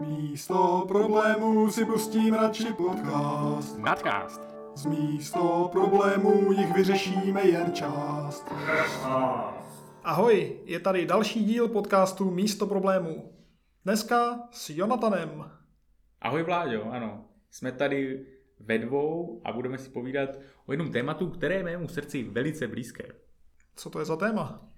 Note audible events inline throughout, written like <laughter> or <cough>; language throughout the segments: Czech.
Místo problémů si pustím radši podcast. Nadcast. Z místo problémů jich vyřešíme jen část. Ahoj, je tady další díl podcastu Místo problémů. Dneska s Jonatanem. Ahoj Vláďo, ano. Jsme tady ve dvou a budeme si povídat o jednom tématu, které je mému srdci velice blízké. Co to je za téma?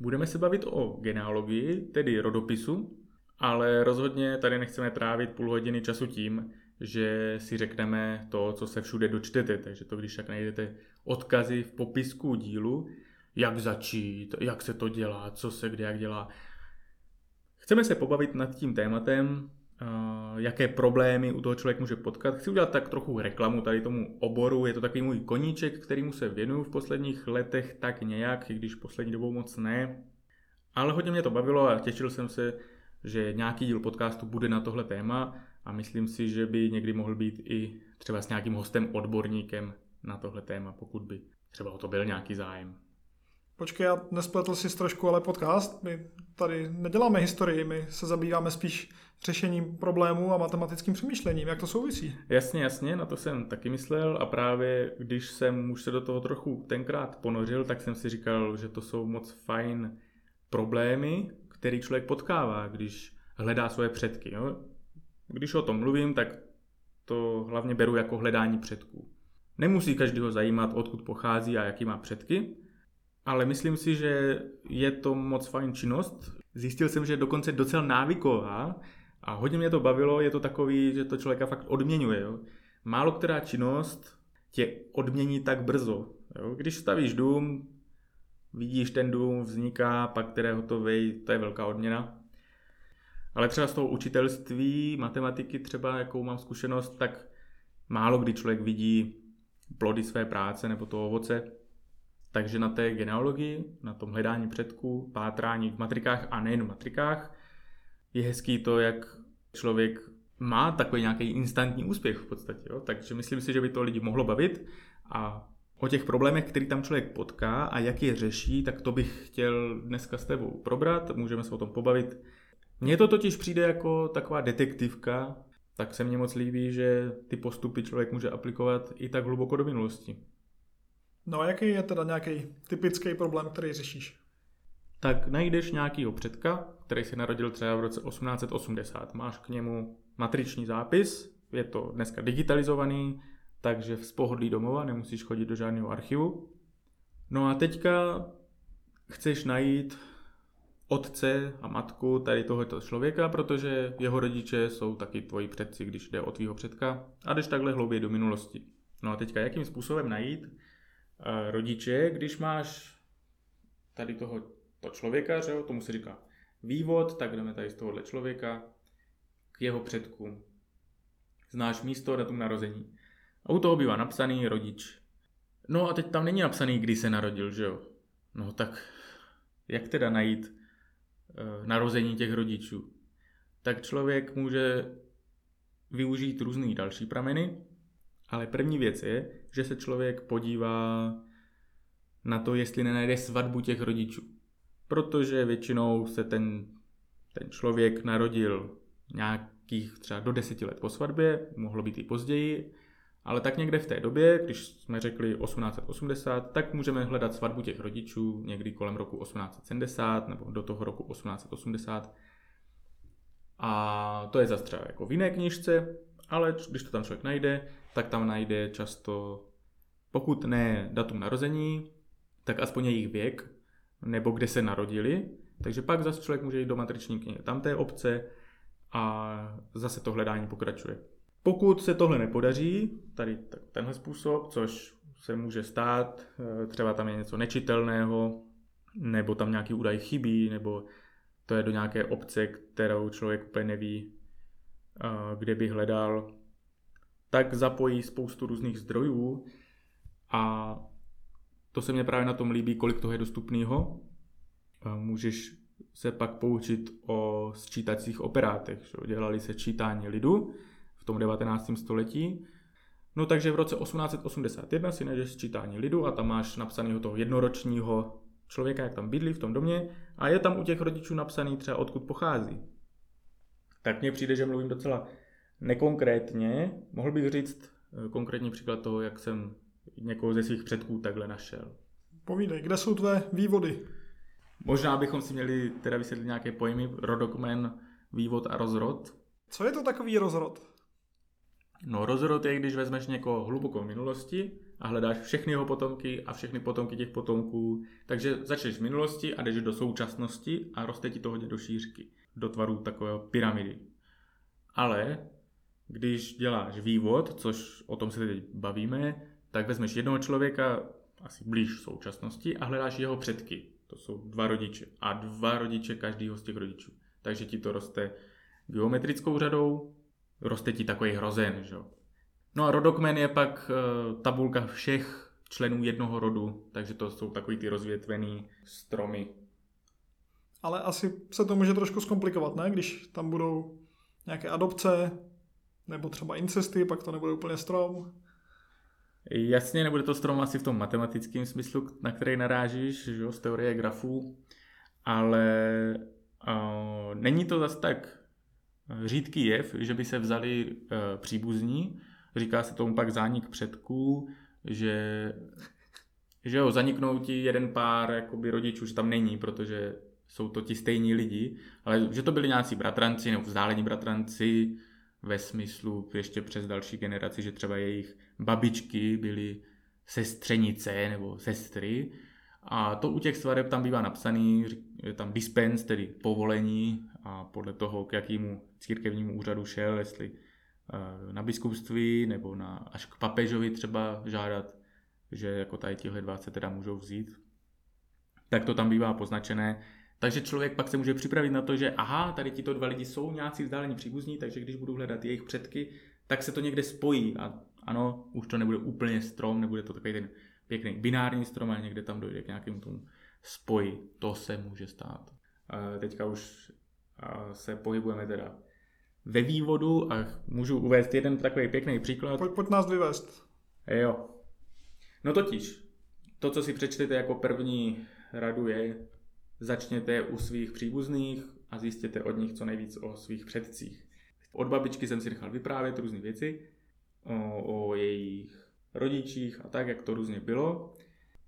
Budeme se bavit o genealogii, tedy rodopisu, ale rozhodně tady nechceme trávit půl hodiny času tím, že si řekneme to, co se všude dočtete. Takže to, když tak najdete odkazy v popisku dílu, jak začít, jak se to dělá, co se kde jak dělá. Chceme se pobavit nad tím tématem, jaké problémy u toho člověk může potkat. Chci udělat tak trochu reklamu tady tomu oboru, je to takový můj koníček, kterýmu se věnuju v posledních letech tak nějak, i když poslední dobou moc ne. Ale hodně mě to bavilo a těšil jsem se, že nějaký díl podcastu bude na tohle téma a myslím si, že by někdy mohl být i třeba s nějakým hostem, odborníkem na tohle téma, pokud by třeba o to byl nějaký zájem. Počkej, já nespletl si trošku ale podcast. My tady neděláme historii, my se zabýváme spíš řešením problémů a matematickým přemýšlením. Jak to souvisí? Jasně, jasně, na to jsem taky myslel a právě když jsem už se do toho trochu tenkrát ponořil, tak jsem si říkal, že to jsou moc fajn problémy, který člověk potkává, když hledá svoje předky. Jo? Když o tom mluvím, tak to hlavně beru jako hledání předků. Nemusí každého zajímat, odkud pochází a jaký má předky, ale myslím si, že je to moc fajn činnost. Zjistil jsem, že je dokonce docela návyková a hodně mě to bavilo, je to takový, že to člověka fakt odměňuje. Jo? Málo která činnost tě odmění tak brzo. Jo? Když stavíš dům, vidíš ten dům, vzniká, pak který je hotový, to je velká odměna. Ale třeba z toho učitelství, matematiky třeba, jakou mám zkušenost, tak málo kdy člověk vidí plody své práce nebo toho ovoce. Takže na té genealogii, na tom hledání předků, pátrání v matrikách a nejen v matrikách, je hezký to, jak člověk má takový nějaký instantní úspěch v podstatě. Jo? Takže myslím si, že by to lidi mohlo bavit a o těch problémech, který tam člověk potká a jak je řeší, tak to bych chtěl dneska s tebou probrat, můžeme se o tom pobavit. Mně to totiž přijde jako taková detektivka, tak se mně moc líbí, že ty postupy člověk může aplikovat i tak hluboko do minulosti. No a jaký je teda nějaký typický problém, který řešíš? Tak najdeš nějakýho předka, který se narodil třeba v roce 1880. Máš k němu matriční zápis, je to dneska digitalizovaný, takže z pohodlí domova nemusíš chodit do žádného archivu. No a teďka chceš najít otce a matku tady tohoto člověka, protože jeho rodiče jsou taky tvoji předci, když jde o tvýho předka a jdeš takhle hlouběji do minulosti. No a teďka jakým způsobem najít uh, rodiče, když máš tady toho to člověka, že jo, tomu se říká vývod, tak jdeme tady z tohohle člověka k jeho předkům. Znáš místo, datum narození. A u toho bývá napsaný rodič. No a teď tam není napsaný, kdy se narodil, že jo? No tak jak teda najít e, narození těch rodičů? Tak člověk může využít různý další prameny, ale první věc je, že se člověk podívá na to, jestli nenajde svatbu těch rodičů. Protože většinou se ten, ten člověk narodil nějakých třeba do deseti let po svatbě, mohlo být i později, ale tak někde v té době, když jsme řekli 1880, tak můžeme hledat svatbu těch rodičů někdy kolem roku 1870 nebo do toho roku 1880. A to je zase třeba jako v jiné knižce, ale když to tam člověk najde, tak tam najde často, pokud ne datum narození, tak aspoň jejich věk, nebo kde se narodili. Takže pak zase člověk může jít do matriční knihy tamté obce a zase to hledání pokračuje. Pokud se tohle nepodaří, tady tenhle způsob, což se může stát, eh, třeba tam je něco nečitelného, nebo tam nějaký údaj chybí, nebo to je do nějaké obce, kterou člověk úplně neví, eh, kde by hledal, tak zapojí spoustu různých zdrojů a to se mě právě na tom líbí, kolik toho je dostupného. Můžeš se pak poučit o sčítacích operátech. Dělali se čítání lidu, tom 19. století. No takže v roce 1881 si najdeš sčítání lidu a tam máš napsaného toho jednoročního člověka, jak tam bydlí v tom domě a je tam u těch rodičů napsaný třeba odkud pochází. Tak mně přijde, že mluvím docela nekonkrétně. Mohl bych říct eh, konkrétní příklad toho, jak jsem někoho ze svých předků takhle našel. Povídej, kde jsou tvé vývody? Možná bychom si měli teda vysvětlit nějaké pojmy, rodokmen, vývod a rozrod. Co je to takový rozrod? No rozrod je, když vezmeš někoho hluboko v minulosti a hledáš všechny jeho potomky a všechny potomky těch potomků. Takže začneš v minulosti a jdeš do současnosti a roste ti to hodně do šířky, do tvaru takového pyramidy. Ale když děláš vývod, což o tom se teď bavíme, tak vezmeš jednoho člověka asi blíž současnosti a hledáš jeho předky. To jsou dva rodiče a dva rodiče každého z těch rodičů. Takže ti to roste geometrickou řadou, roste ti takový hrozen, že? No a rodokmen je pak uh, tabulka všech členů jednoho rodu, takže to jsou takový ty rozvětvený stromy. Ale asi se to může trošku zkomplikovat, ne? Když tam budou nějaké adopce, nebo třeba incesty, pak to nebude úplně strom. Jasně, nebude to strom asi v tom matematickém smyslu, na který narážíš, že jo, z teorie grafů, ale uh, není to zase tak řídký jev, že by se vzali uh, příbuzní, říká se tomu pak zánik předků, že, že jo, zaniknou ti jeden pár jakoby rodičů, že tam není, protože jsou to ti stejní lidi, ale že to byli nějací bratranci nebo vzdálení bratranci ve smyslu ještě přes další generaci, že třeba jejich babičky byly sestřenice nebo sestry. A to u těch svareb tam bývá napsaný, je tam dispens, tedy povolení a podle toho, k jakému církevnímu úřadu šel, jestli eh, na biskupství nebo na, až k papežovi třeba žádat, že jako tady tihle dva se teda můžou vzít. Tak to tam bývá poznačené. Takže člověk pak se může připravit na to, že aha, tady tito dva lidi jsou nějací vzdálení příbuzní, takže když budu hledat jejich předky, tak se to někde spojí a ano, už to nebude úplně strom, nebude to takový ten pěkný binární strom, ale někde tam dojde k nějakému tomu spoji. To se může stát. A teďka už se pohybujeme teda ve vývodu a můžu uvést jeden takový pěkný příklad. Pojď, pojď nás vyvést. Jo. No totiž, to, co si přečtete jako první radu je, začněte u svých příbuzných a zjistěte od nich co nejvíc o svých předcích. Od babičky jsem si nechal vyprávět různé věci o, o jejich rodičích a tak, jak to různě bylo.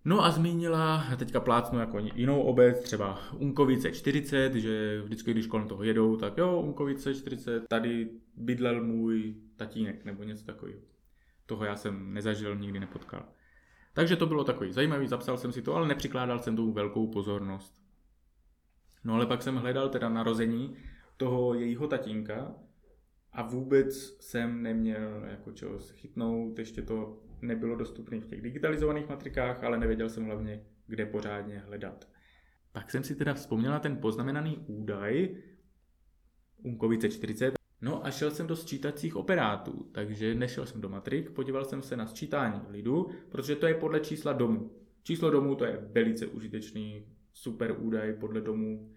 No a zmínila, teďka plácnu jako jinou obec, třeba Unkovice 40, že vždycky, když kolem toho jedou, tak jo, Unkovice 40, tady bydlel můj tatínek nebo něco takového. Toho já jsem nezažil, nikdy nepotkal. Takže to bylo takový zajímavý, zapsal jsem si to, ale nepřikládal jsem tomu velkou pozornost. No ale pak jsem hledal teda narození toho jejího tatínka a vůbec jsem neměl jako čeho chytnout, ještě to nebylo dostupné v těch digitalizovaných matrikách, ale nevěděl jsem hlavně, kde pořádně hledat. Pak jsem si teda vzpomněl na ten poznamenaný údaj Unkovice 40, no a šel jsem do sčítacích operátů, takže nešel jsem do matrik, podíval jsem se na sčítání lidu, protože to je podle čísla domu. Číslo domů to je velice užitečný, super údaj podle domů,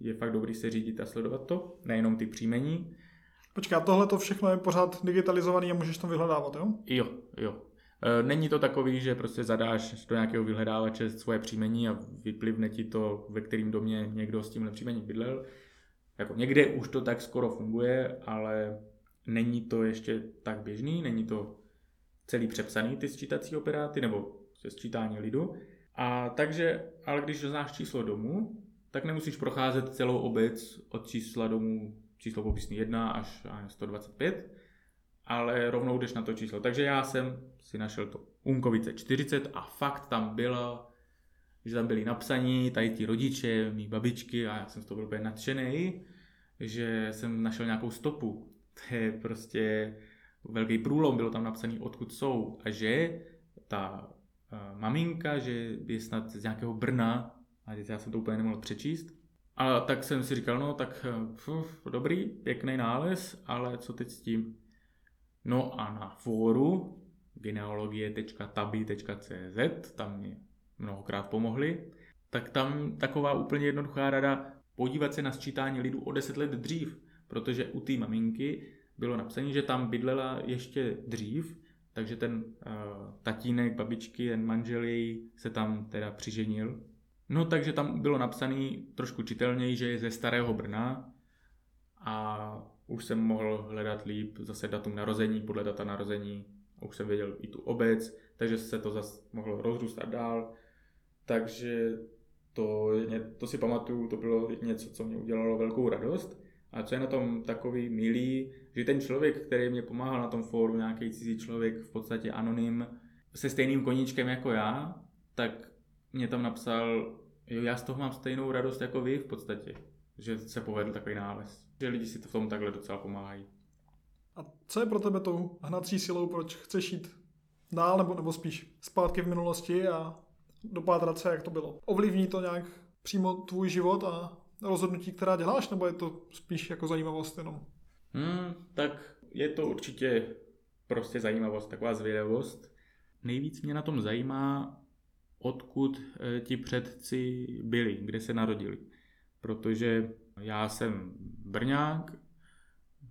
je fakt dobrý se řídit a sledovat to, nejenom ty příjmení. Počkej, tohle to všechno je pořád digitalizovaný a můžeš tam vyhledávat, jo? Jo, jo. E, není to takový, že prostě zadáš do nějakého vyhledávače svoje příjmení a vyplivne ti to, ve kterým domě někdo s tímhle příjmením bydlel. Jako někde už to tak skoro funguje, ale není to ještě tak běžný, není to celý přepsaný ty sčítací operáty nebo se sčítání lidu. A takže, ale když znáš číslo domu, tak nemusíš procházet celou obec od čísla domů číslo popisný 1 až 125, ale rovnou jdeš na to číslo. Takže já jsem si našel to Unkovice 40 a fakt tam bylo, že tam byli napsaní tady ti rodiče, mý babičky a já jsem z toho byl úplně nadšený, že jsem našel nějakou stopu. <laughs> To je prostě velký průlom, bylo tam napsaný, odkud jsou a že ta uh, maminka, že je snad z nějakého Brna, a já jsem to úplně nemohl přečíst, a tak jsem si říkal, no tak uf, dobrý, pěkný nález, ale co teď s tím? No a na fóru genealogie.tabi.cz, tam mě mnohokrát pomohli, tak tam taková úplně jednoduchá rada podívat se na sčítání lidů o 10 let dřív, protože u té maminky bylo napsané, že tam bydlela ještě dřív, takže ten uh, tatínek, babičky, ten manžel její se tam teda přiženil. No takže tam bylo napsané trošku čitelněji, že je ze Starého Brna a už jsem mohl hledat líp zase datum narození podle data narození, už jsem věděl i tu obec, takže se to zase mohlo rozrůstat dál. Takže to, to si pamatuju, to bylo něco, co mě udělalo velkou radost. A co je na tom takový milý, že ten člověk, který mě pomáhal na tom fóru, nějaký cizí člověk, v podstatě anonym, se stejným koníčkem jako já, tak mě tam napsal, jo, já z toho mám stejnou radost jako vy v podstatě, že se povedl takový nález. Že lidi si to v tom takhle docela pomáhají. A co je pro tebe tou hnací silou, proč chceš jít dál nebo, nebo spíš zpátky v minulosti a dopátrat se, jak to bylo? Ovlivní to nějak přímo tvůj život a rozhodnutí, která děláš, nebo je to spíš jako zajímavost jenom? Hmm, tak je to určitě prostě zajímavost, taková zvědavost. Nejvíc mě na tom zajímá, odkud eh, ti předci byli, kde se narodili. Protože já jsem Brňák,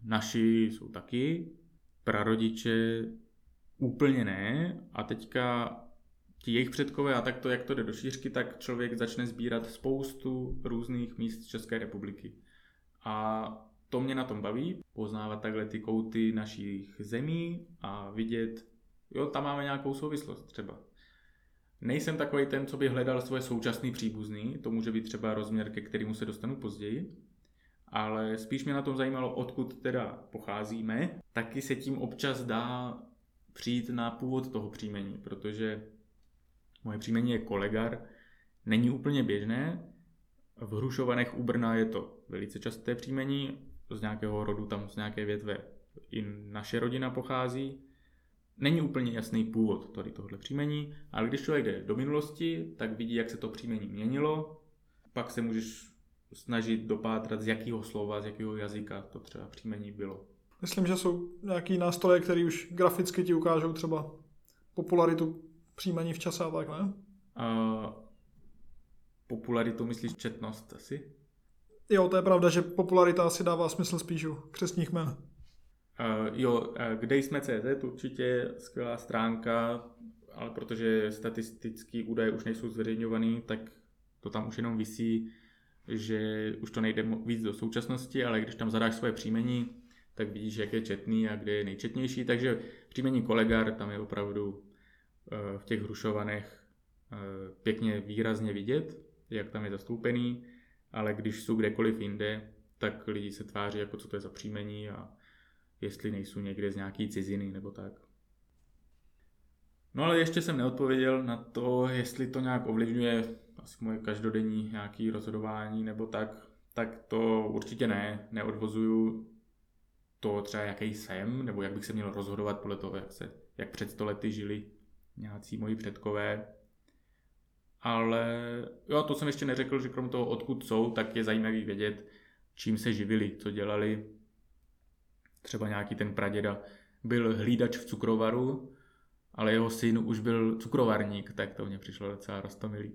naši jsou taky, prarodiče úplně ne a teďka ti jejich předkové a tak to, jak to jde do šířky, tak člověk začne sbírat spoustu různých míst České republiky. A to mě na tom baví, poznávat takhle ty kouty našich zemí a vidět, jo, tam máme nějakou souvislost třeba. Nejsem takový ten, co by hledal svoje současný příbuzný, to může být třeba rozměr, ke kterému se dostanu později, ale spíš mě na tom zajímalo, odkud teda pocházíme. Taky se tím občas dá přijít na původ toho příjmení, protože moje příjmení je Kolegar, není úplně běžné. V Hrušovanech u Brna je to velice časté příjmení, z nějakého rodu tam z nějaké větve i naše rodina pochází. Není úplně jasný původ tady tohle příjmení, ale když člověk jde do minulosti, tak vidí, jak se to příjmení měnilo. Pak se můžeš snažit dopátrat, z jakého slova, z jakého jazyka to třeba příjmení bylo. Myslím, že jsou nějaký nástroje, které už graficky ti ukážou třeba popularitu příjmení v čase a tak, ne? Uh, popularitu myslíš četnost asi? Jo, to je pravda, že popularita asi dává smysl spíš u křesních jmen. Uh, jo, uh, kde jsme CZ, určitě skvělá stránka, ale protože statistický údaje už nejsou zveřejňovaný, tak to tam už jenom visí, že už to nejde víc do současnosti, ale když tam zadáš svoje příjmení, tak vidíš, jak je četný a kde je nejčetnější. Takže příjmení kolegar tam je opravdu Eh, v těch hrušovanech eh, pěkně výrazně vidět, jak tam je zastoupený, ale když jsou kdekoliv jinde, tak lidi se tváří, jako co to je za příjmení a jestli nejsou někde z nějaký ciziny nebo tak. No ale ještě jsem neodpověděl na to, jestli to nějak ovlivňuje asi moje každodenní nějaký rozhodování nebo tak, tak to určitě ne, neodvozuju to třeba jaký jsem, nebo jak bych se měl rozhodovat podle toho, jak, se, jak před stolety žili nějací moji předkové. Ale jo, to jsem ještě neřekl, že krom toho, odkud jsou, tak je zajímavý vědět, čím se živili, co dělali. Třeba nějaký ten praděda byl hlídač v cukrovaru, ale jeho syn už byl cukrovarník, tak to mě přišlo docela rostomilý.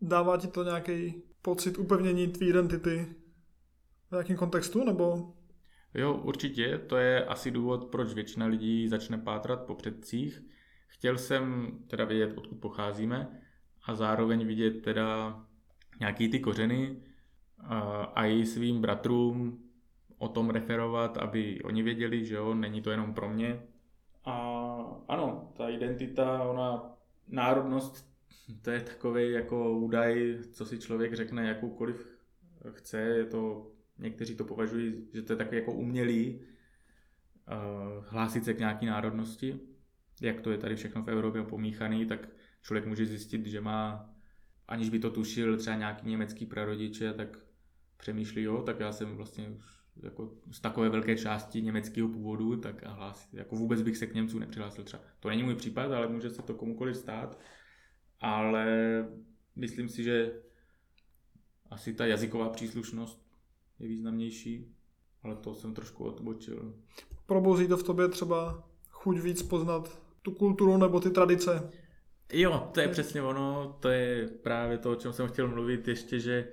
Dává ti to nějaký pocit upevnění tvý identity v nějakém kontextu, nebo? Jo, určitě. To je asi důvod, proč většina lidí začne pátrat po předcích Chtěl jsem teda vědět, odkud pocházíme a zároveň vidět teda nějaký ty kořeny a i svým bratrům o tom referovat, aby oni věděli, že jo, není to jenom pro mě. A ano, ta identita, ona, národnost, to je takový jako údaj, co si člověk řekne jakoukoliv chce, je to, někteří to považují, že to je takový jako umělý, uh, hlásit se k nějaký národnosti jak to je tady všechno v Evropě pomíchaný, tak člověk může zjistit, že má, aniž by to tušil, třeba nějaký německý prarodiče, tak přemýšlí, jo, tak já jsem vlastně už jako z takové velké části německého původu, tak a hlásit, jako vůbec bych se k Němců nepřihlásil třeba. To není můj případ, ale může se to komukoliv stát, ale myslím si, že asi ta jazyková příslušnost je významnější, ale to jsem trošku odbočil. Probouzí to v tobě třeba chuť víc poznat tu kulturu nebo ty tradice. Jo, to je přesně ono, to je právě to, o čem jsem chtěl mluvit ještě, že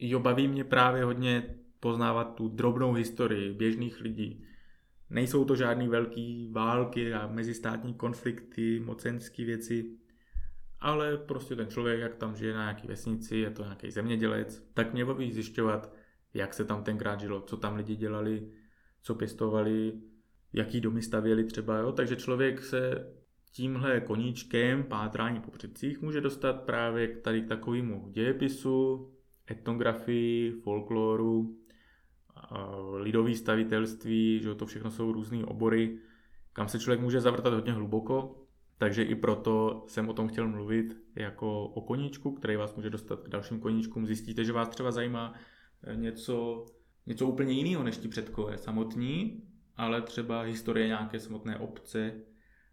jo, baví mě právě hodně poznávat tu drobnou historii běžných lidí. Nejsou to žádné velké války a mezistátní konflikty, mocenské věci, ale prostě ten člověk, jak tam žije na nějaké vesnici, je to nějaký zemědělec, tak mě baví zjišťovat, jak se tam tenkrát žilo, co tam lidi dělali, co pěstovali, jaký domy stavěli třeba, jo? takže člověk se tímhle koníčkem pátrání po předcích může dostat právě k tady k takovému dějepisu, etnografii, folkloru, lidový stavitelství, že to všechno jsou různé obory, kam se člověk může zavrtat hodně hluboko, takže i proto jsem o tom chtěl mluvit jako o koníčku, který vás může dostat k dalším koníčkům. Zjistíte, že vás třeba zajímá eh, něco, něco úplně jiného než ti předkové samotní, ale třeba historie nějaké samotné obce,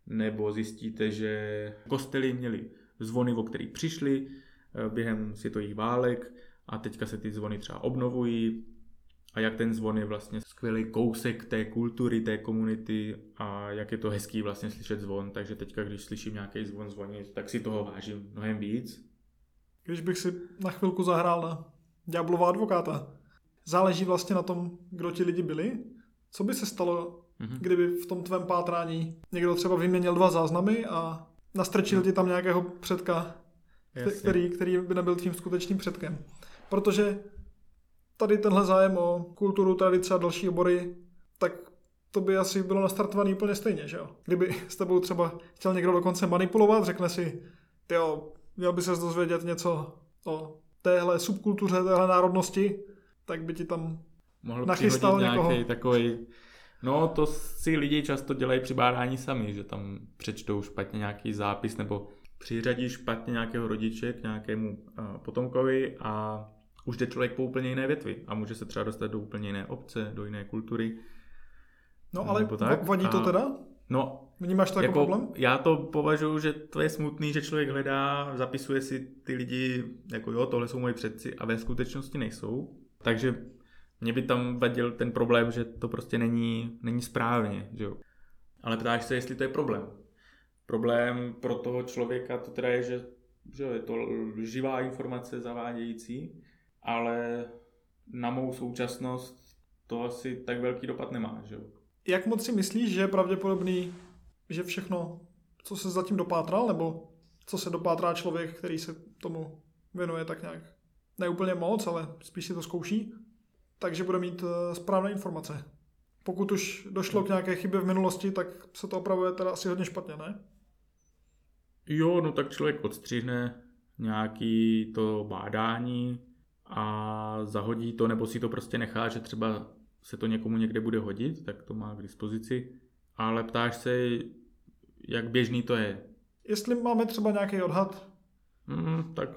nebo zjistíte, že kostely měly zvony, o který přišli eh, během světových válek a teďka se ty zvony třeba obnovují a jak ten zvon je vlastně skvělý kousek té kultury, té komunity a jak je to hezký vlastně slyšet zvon, takže teďka, když slyším nějaký zvon zvonit, tak si toho vážím mnohem víc. Když bych si na chvilku zahrál na Diablova advokáta, záleží vlastně na tom, kdo ti lidi byli, co by se stalo, mm-hmm. kdyby v tom tvém pátrání někdo třeba vyměnil dva záznamy a nastrčil mm. ti tam nějakého předka, který, který by nebyl tím skutečným předkem. Protože tady tenhle zájem o kulturu, tradice a další obory, tak to by asi bylo nastartované úplně stejně, že jo? Kdyby s tebou třeba chtěl někdo dokonce manipulovat, řekne si, jo, měl by se dozvědět něco o téhle subkultuře, téhle národnosti, tak by ti tam Mohl nachystal někoho. takový No, to si lidi často dělají při bádání sami, že tam přečtou špatně nějaký zápis nebo přiřadí špatně nějakého rodiče k nějakému uh, potomkovi a už jde člověk po úplně jiné větvi a může se třeba dostat do úplně jiné obce, do jiné kultury. No ale tak. vadí to teda? No, Vnímáš to jako, jako problém? Já to považuji, že to je smutný, že člověk hledá, zapisuje si ty lidi, jako jo, tohle jsou moji předci a ve skutečnosti nejsou. Takže mě by tam vadil ten problém, že to prostě není, není správně, že jo. Ale ptáš se, jestli to je problém. Problém pro toho člověka to teda je, že, že je to živá informace zavádějící, ale na mou současnost to asi tak velký dopad nemá. Že? Jak moc si myslíš, že je pravděpodobný, že všechno, co se zatím dopátral, nebo co se dopátrá člověk, který se tomu věnuje tak nějak ne úplně moc, ale spíš si to zkouší, takže bude mít eh, správné informace. Pokud už došlo k nějaké chybě v minulosti, tak se to opravuje teda asi hodně špatně, ne? Jo, no tak člověk odstřihne nějaký to bádání, a zahodí to, nebo si to prostě nechá, že třeba se to někomu někde bude hodit, tak to má k dispozici. Ale ptáš se, jak běžný to je. Jestli máme třeba nějaký odhad? Mm, tak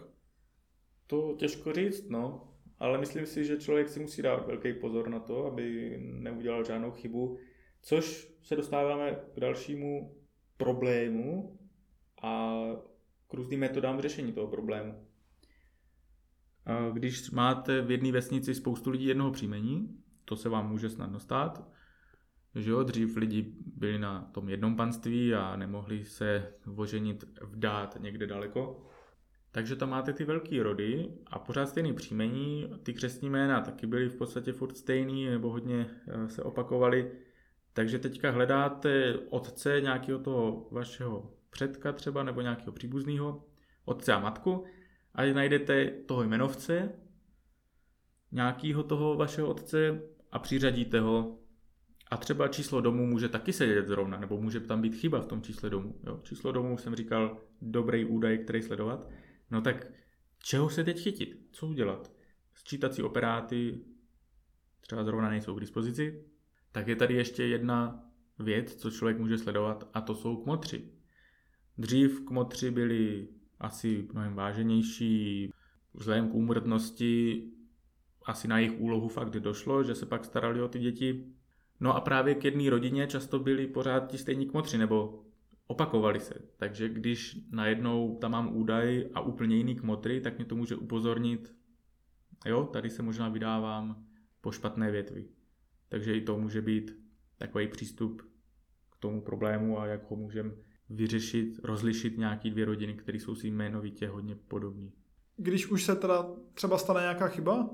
to těžko říct, no. Ale myslím si, že člověk si musí dát velký pozor na to, aby neudělal žádnou chybu. Což se dostáváme k dalšímu problému a k různým metodám řešení toho problému. Když máte v jedné vesnici spoustu lidí jednoho příjmení, to se vám může snadno stát, že jo, dřív lidi byli na tom jednom panství a nemohli se voženit vdát někde daleko. Takže tam máte ty velké rody a pořád stejný příjmení, ty křesní jména taky byly v podstatě furt stejný nebo hodně eh, se opakovaly. Takže teďka hledáte otce nějakého toho vašeho předka třeba nebo nějakého příbuzného, otce a matku a najdete toho jmenovce, nějakýho toho vašeho otce a přiřadíte ho a třeba číslo domu může taky sedět zrovna, nebo může tam být chyba v tom čísle domu. Jo? Číslo domu jsem říkal, dobrý údaj, který sledovat. No tak čeho se teď chytit? Co udělat? Sčítací operáty třeba zrovna nejsou k dispozici. Tak je tady ještě jedna věc, co člověk může sledovat, a to jsou kmotři. Dřív kmotři byli asi mnohem váženější. Vzhledem k úmrtnosti asi na jejich úlohu fakt došlo, že se pak starali o ty děti. No a právě k jedné rodině často byli pořád ti stejní kmotři, nebo opakovali se. Takže když najednou tam mám údaj a úplně jiný kmotry, tak mě to může upozornit, jo, tady se možná vydávám po špatné větvi. Takže i to může být takový přístup k tomu problému a jak ho můžeme vyřešit, rozlišit nějaký dvě rodiny, které jsou si jmenovitě hodně podobné. Když už se teda třeba stane nějaká chyba,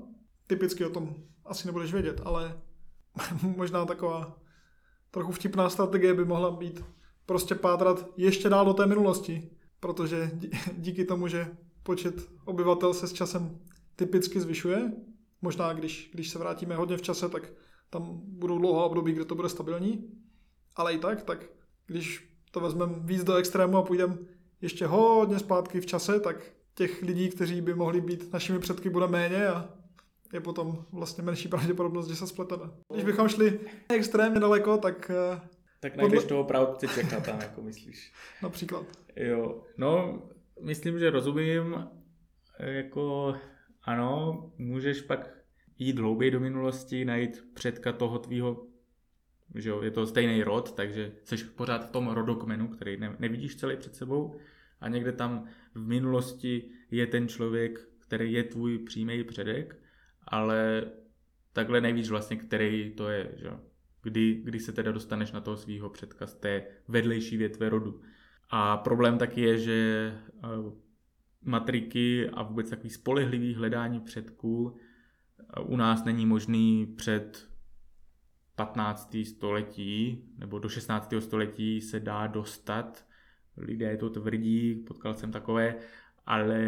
typicky o tom asi nebudeš vědět, ale <laughs> možná taková trochu vtipná strategie by mohla být prostě pátrat ještě dál do té minulosti, protože <laughs> díky tomu, že počet obyvatel se s časem typicky zvyšuje, Možná, když, když se vrátíme hodně v čase, tak tam budou dlouhá období, kde to bude stabilní. Ale i tak, tak když to vezmeme víc do extrému a půjdeme ještě hodně zpátky v čase, tak těch lidí, kteří by mohli být našimi předky, bude méně a je potom vlastně menší pravděpodobnost, že se spleteme. Když bychom šli extrémně daleko, tak eh, Tak najdeš toho pravce Čecha tam, jako myslíš. <laughs> například. Jo, no, myslím, že rozumím, jako ano, můžeš pak jít hlouběji do minulosti, najít předka toho tvýho, že jo, je to stejný rod, takže jsi pořád v tom rodokmenu, který ne, nevidíš celý před sebou a někde tam v minulosti je ten člověk, který je tvůj přímý předek, ale takhle nevíš vlastně, který to je, že jo. Kdy, kdy se teda dostaneš na toho svého předka z té vedlejší větve rodu. A problém taky je, že eh, matriky a vůbec takový spolehlivý hledání předků eh, u nás není možný před 15. století nebo do 16. století se dá dostat. Lidé to tvrdí, potkal jsem takové, ale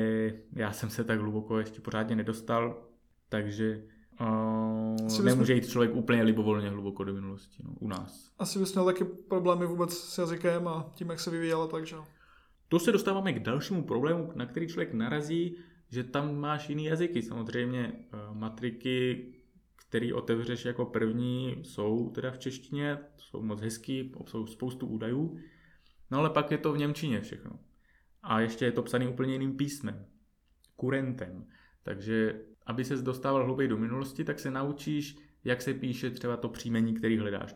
já jsem se tak hluboko ještě pořádně nedostal, takže uh, nemůže jít člověk úplně libovolně hluboko do minulosti no, u nás. Asi bys měl taky problémy vůbec s jazykem a tím, jak se vyvíjela, takže To se dostáváme k dalšímu problému, na který člověk narazí, že tam máš jiný jazyky. Samozřejmě eh, matriky, který otevřeš jako první, jsou teda v češtině, jsou moc hezký, obsahují spoustu údajů, no ale pak je to v Němčině všechno. A ještě je to psaný úplně jiným písmem, kurentem. Takže aby se dostával hlouběji do minulosti, tak se naučíš, jak se píše třeba to příjmení, který hledáš.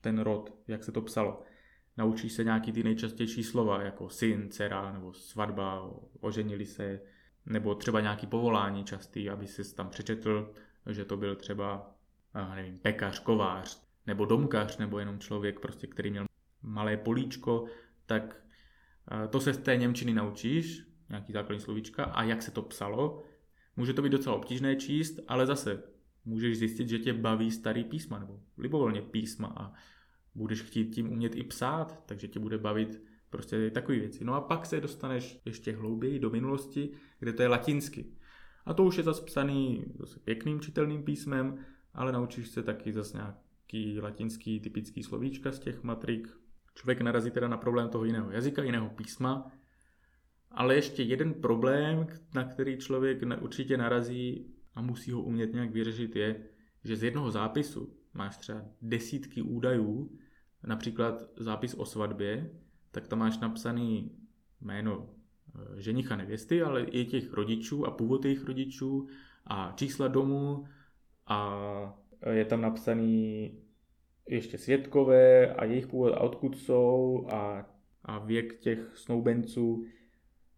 Ten rod, jak se to psalo. Naučíš se nějaký ty nejčastější slova, jako syn, dcera, nebo svatba, oženili se, nebo třeba nějaký povolání častý, aby si tam přečetl, že to byl třeba, já nevím, pekař, kovář, nebo domkař, nebo jenom člověk, prostě, který měl malé políčko, tak eh, to se z té Němčiny naučíš, nějaký základní slovíčka, a jak se to psalo. Může to být docela obtížné číst, ale zase můžeš zjistit, že tě baví starý písma, nebo libovolně písma a budeš chtít tím umět i psát, takže tě bude bavit prostě takové věci. No a pak se dostaneš ještě hlouběji do minulosti, kde to je latinsky. A to už je zase psaný zase pěkným čitelným písmem, ale naučíš se taky zase nějaký latinský typický slovíčka z těch matrik. Člověk narazí teda na problém toho jiného jazyka, jiného písma, ale ještě jeden problém, na který člověk určitě narazí a musí ho umět nějak vyřešit, je, že z jednoho zápisu máš třeba desítky údajů, například zápis o svatbě, tak tam máš napsaný jméno ženicha nevěsty, ale i těch rodičů a původ jejich rodičů a čísla domů a je tam napsaný ještě svědkové a jejich původ a odkud jsou a, a věk těch snoubenců.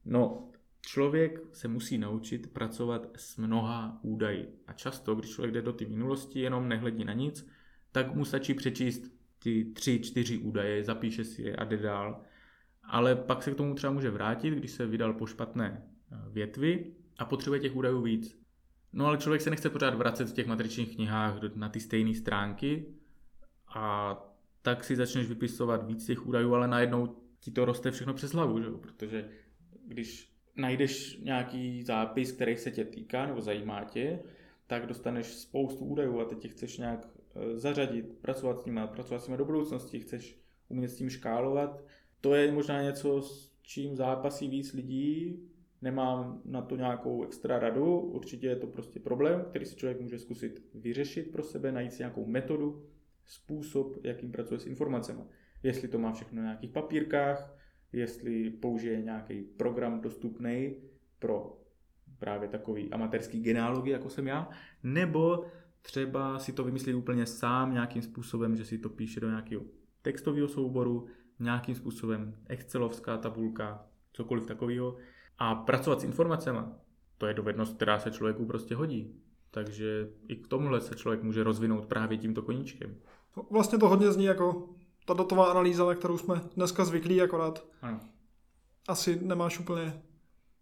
No, člověk se musí naučit pracovat s mnoha údaji. A často, když člověk jde do ty minulosti, jenom nehledí na nic, tak mu stačí přečíst ty tři, čtyři údaje, zapíše si je a jde dál. Ale pak se k tomu třeba může vrátit, když se vydal po špatné eh, větvi a potřebuje těch údajů víc. No ale člověk se nechce pořád vracet v těch matričních knihách na ty stejné stránky a tak si začneš vypisovat víc těch údajů, ale najednou ti to roste všechno přes hlavu, že? protože když najdeš nějaký zápis, který se tě týká nebo zajímá tě, tak dostaneš spoustu údajů a teď tě chceš nějak eh, zařadit, pracovat s nimi, pracovat s nimi do budoucnosti, chceš umět s tím škálovat. To je možná něco, s čím zápasí víc lidí, nemám na to nějakou extra radu, určitě je to prostě problém, který si člověk může zkusit vyřešit pro sebe, najít si nějakou metodu, způsob, jakým pracuje s informacemi. Jestli to má všechno na nějakých papírkách, jestli použije nějaký program dostupný pro právě takový amatérský genealogy, jako jsem já, nebo třeba si to vymyslí úplně sám nějakým způsobem, že si to píše do nějakého textového souboru, nějakým způsobem excelovská tabulka, cokoliv takového. A pracovat s informacemi, to je dovednost, která se člověku prostě hodí. Takže i k tomuhle se člověk může rozvinout právě tímto koníčkem. Vlastně to hodně zní jako ta datová analýza, na kterou jsme dneska zvyklí, akorát Ano. asi nemáš úplně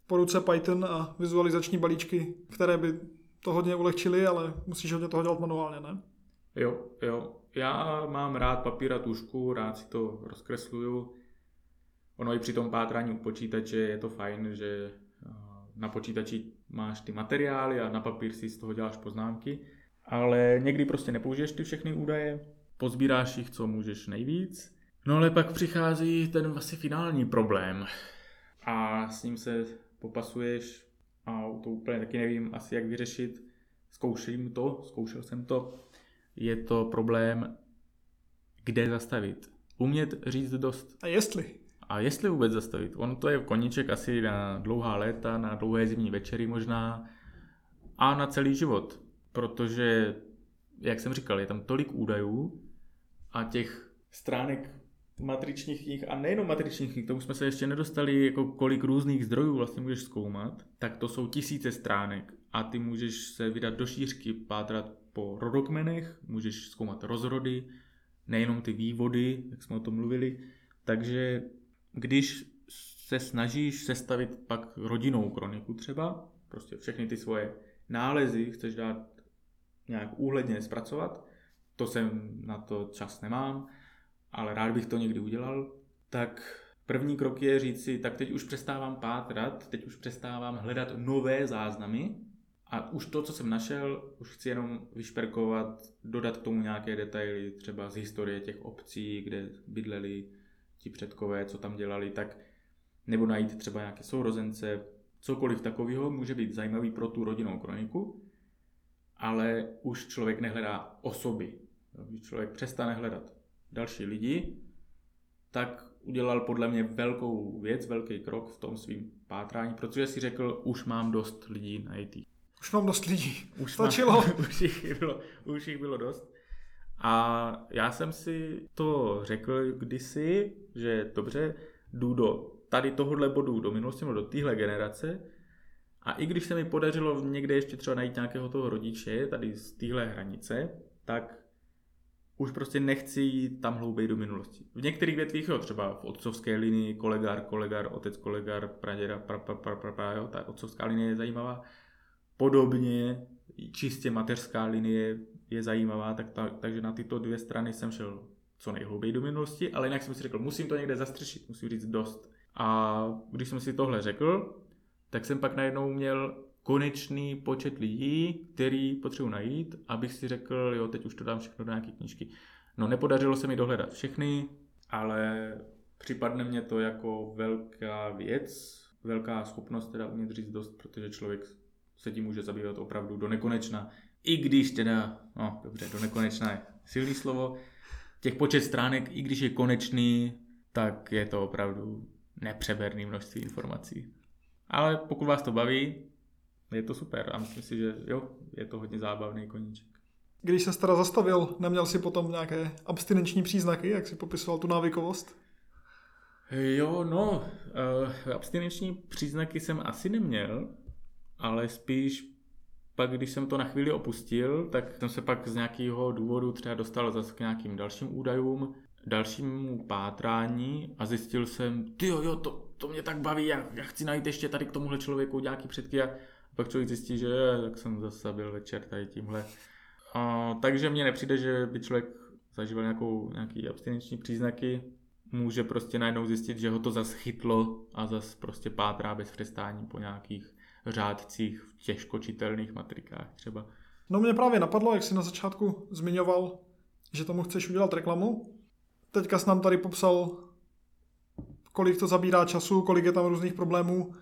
po ruce Python a vizualizační balíčky, které by to hodně ulehčily, ale musíš hodně toho dělat manuálně, ne? Jo, jo. Já mám rád papír a tušku, rád si to rozkresluju. Ono i při tom pátrání u počítače je to fajn, že eh, na počítači máš ty materiály a na papír si z toho děláš poznámky, ale někdy prostě nepoužiješ ty všechny údaje, pozbíráš jich, co můžeš nejvíc, no ale pak přichází ten asi finální problém a s ním se popasuješ a to úplně taky nevím asi jak vyřešit. Zkouším to, zkoušel jsem to. Je to problém, kde zastavit. Umět říct dost. A jestli? A jestli vůbec zastavit? On to je koníček asi na dlouhá léta, na dlouhé zimní večery možná a na celý život. Protože, jak jsem říkal, je tam tolik údajů a těch stránek matričních knih a nejenom matričních knih, tomu jsme se ještě nedostali, jako kolik různých zdrojů vlastně můžeš zkoumat, tak to jsou tisíce stránek a ty můžeš se vydat do šířky, pátrat po rodokmenech, můžeš zkoumat rozrody, nejenom ty vývody, jak jsme o tom mluvili, takže když se snažíš sestavit pak rodinnou kroniku třeba, prostě všechny ty svoje nálezy chceš dát nějak úhledně zpracovat, to jsem na to čas nemám, ale rád bych to někdy udělal, tak první krok je říct si, tak teď už přestávám pátrat, teď už přestávám hledat nové záznamy a už to, co jsem našel, už chci jenom vyšperkovat, dodat k tomu nějaké detaily, třeba z historie těch obcí, kde bydleli ti předkové, co tam dělali, tak nebo najít třeba nějaké sourozence, cokoliv takového může být zajímavý pro tu rodinnou kroniku, ale už člověk nehledá osoby. Když člověk přestane hledat další lidi, tak udělal podle mě velkou věc, velký krok v tom svým pátrání, protože si řekl, už mám dost lidí na IT. Už mám dost lidí. Už Stačilo. <laughs> Už, jich bylo, už jich bylo dost. A já jsem si to řekl kdysi, že dobře, jdu do tady tohohle bodu, do minulosti, do téhle generace, a i když se mi podařilo někde ještě třeba najít nějakého toho rodiče, tady z téhle hranice, tak už prostě nechci jít tam hlouběji do minulosti. V některých větvích, jo, třeba v otcovské linii, kolegár, kolegár, otec, kolegár, praděda, pra, pra, pra, pra, pra, jo, ta otcovská linie je zajímavá. Podobně čistě mateřská linie je zajímavá, tak ta, takže na tyto dvě strany jsem šel co nejhlouběji do minulosti, ale jinak jsem si řekl, musím to někde zastřešit, musím říct dost. A když jsem si tohle řekl, tak jsem pak najednou měl konečný počet lidí, který potřebuji najít, abych si řekl, jo, teď už to dám všechno do nějaké knížky. No nepodařilo se mi dohledat všechny, ale připadne mě to jako velká věc, velká schopnost teda umět říct dost, protože člověk se tím může zabývat opravdu do nekonečna. I když teda, no dobře, do nekonečna je silný slovo, těch počet stránek, i když je konečný, tak je to opravdu nepřeberný množství informací. Ale pokud vás to baví, je to super a myslím si, že jo, je to hodně zábavný koníček. Když se teda zastavil, neměl si potom nějaké abstinenční příznaky, jak si popisoval tu návykovost? Jo, no, uh, abstinenční příznaky jsem asi neměl, ale spíš pak, když jsem to na chvíli opustil, tak jsem se pak z nějakého důvodu třeba dostal zase k nějakým dalším údajům, dalšímu pátrání a zjistil jsem, ty jo, to, to mě tak baví, já, já chci najít ještě tady k tomuhle člověku nějaký předky a pak člověk zjistí, že je, tak jsem zase byl večer tady tímhle. A, takže mně nepřijde, že by člověk zažíval nějakou, nějaký abstinenční příznaky, může prostě najednou zjistit, že ho to zase chytlo a zase prostě pátrá bez přestání po nějakých řádcích v těžko čitelných matrikách třeba. No mě právě napadlo, jak jsi na začátku zmiňoval, že tomu chceš udělat reklamu. Teďka jsi nám tady popsal, kolik to zabírá času, kolik je tam různých problémů.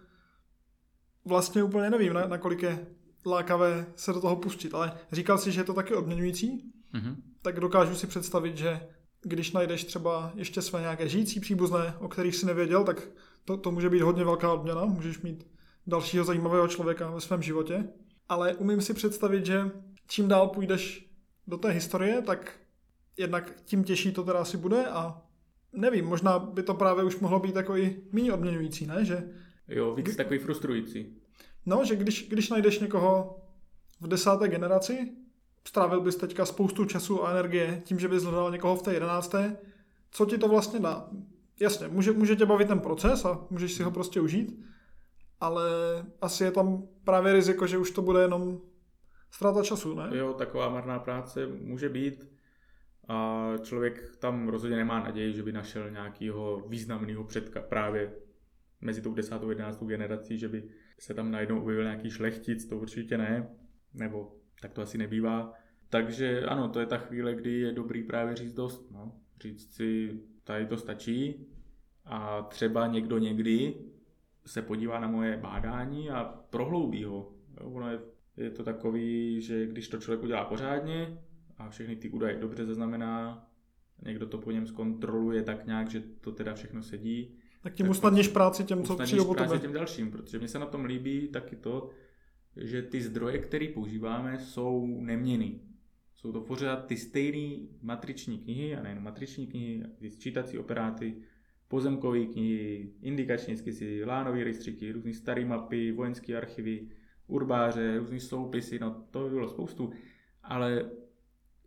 Vlastně úplně nevím, na, na kolik je lákavé se do toho pustit, ale říkal si, že je to taky odměňující, Mm-hmm. tak dokážu si představit, že když najdeš třeba ještě své nějaké žijící příbuzné, o kterých si nevěděl, tak to, to může být hodně velká odměna, můžeš mít dalšího zajímavého člověka ve svém životě. Ale umím si představit, že čím dál půjdeš do té historie, tak jednak tím těžší to teda asi bude a nevím, možná by to právě už mohlo být jako i méně odměňující, ne? Že, Jo, víc takový frustrující. no, že když, když najdeš někoho v desáté generaci, strávil bys teďka spoustu času a energie tím, že bys hledal někoho v té jedenácté, co ti to vlastně dá? Jasně, může, může tě bavit ten proces a můžeš si ho prostě užít, ale asi je tam právě riziko, že už to bude jenom ztráta času, ne? Jo, taková marná práce může být a člověk tam rozhodně nemá naději, že by našel nějakého významného předka právě mezi tou desátou a jedenáctou generací, že by se tam najednou objevil nějaký šlechtic, to určitě ne, nebo tak to asi nebývá. Takže ano, to je ta chvíle, kdy je dobrý právě říct dost, no. Říct si, tady to stačí a třeba někdo někdy se podívá na moje bádání a prohloubí ho. Jo, ono je, je to takový, že když to člověk udělá pořádně a všechny ty údaje dobře zaznamená, někdo to po něm zkontroluje tak nějak, že to teda všechno sedí. Tak tím usnadníš práci těm, co přijdou po práci tebe. těm dalším, protože mě se na tom líbí taky to, že ty zdroje, které používáme, jsou neměný. Jsou to pořád ty stejné matriční knihy, a nejen matriční knihy, ty sčítací operáty, pozemkové knihy, indikační skisy, lánové rejstříky, různé staré mapy, vojenské archivy, urbáře, různé soupisy, no to by bylo spoustu. Ale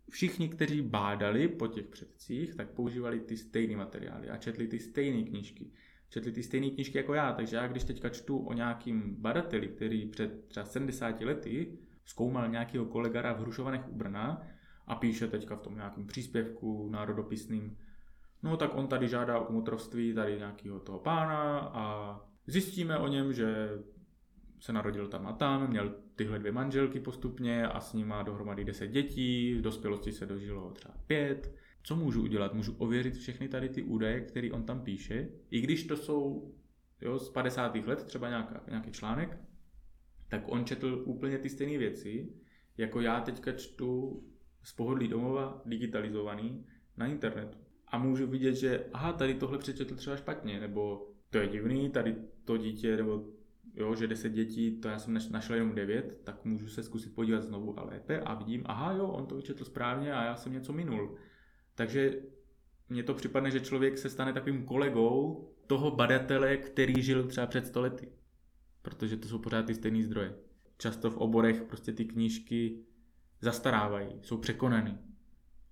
všichni, kteří bádali po těch předcích, tak používali ty stejné materiály a četli ty stejné knížky. Četli ty stejné knížky jako já, takže já když teďka čtu o nějakým badateli, který před třeba 70 lety zkoumal nějakého kolegara v Hrušovanech u Brna a píše teďka v tom nějakém příspěvku národopisným, no tak on tady žádá o mutrovství tady nějakého toho pána a zjistíme o něm, že se narodil tam a tam, měl tyhle dvě manželky postupně a s ním má dohromady 10 dětí, v dospělosti se dožilo třeba pět. Co můžu udělat? Můžu ověřit všechny tady ty údaje, které on tam píše, i když to jsou jo, z 50. let třeba nějaká, nějaký článek, tak on četl úplně ty stejné věci, jako já teďka čtu z pohodlí domova digitalizovaný na internetu. A můžu vidět, že aha, tady tohle přečetl třeba špatně, nebo to je divný, tady to dítě, nebo jo, že 10 dětí, to já jsem našel jenom 9, tak můžu se zkusit podívat znovu a lépe a vidím, aha jo, on to vyčetl správně a já jsem něco minul. Takže mně to připadne, že člověk se stane takovým kolegou toho badatele, který žil třeba před stolety. Protože to jsou pořád ty stejné zdroje. Často v oborech prostě ty knížky zastarávají, jsou překonaný.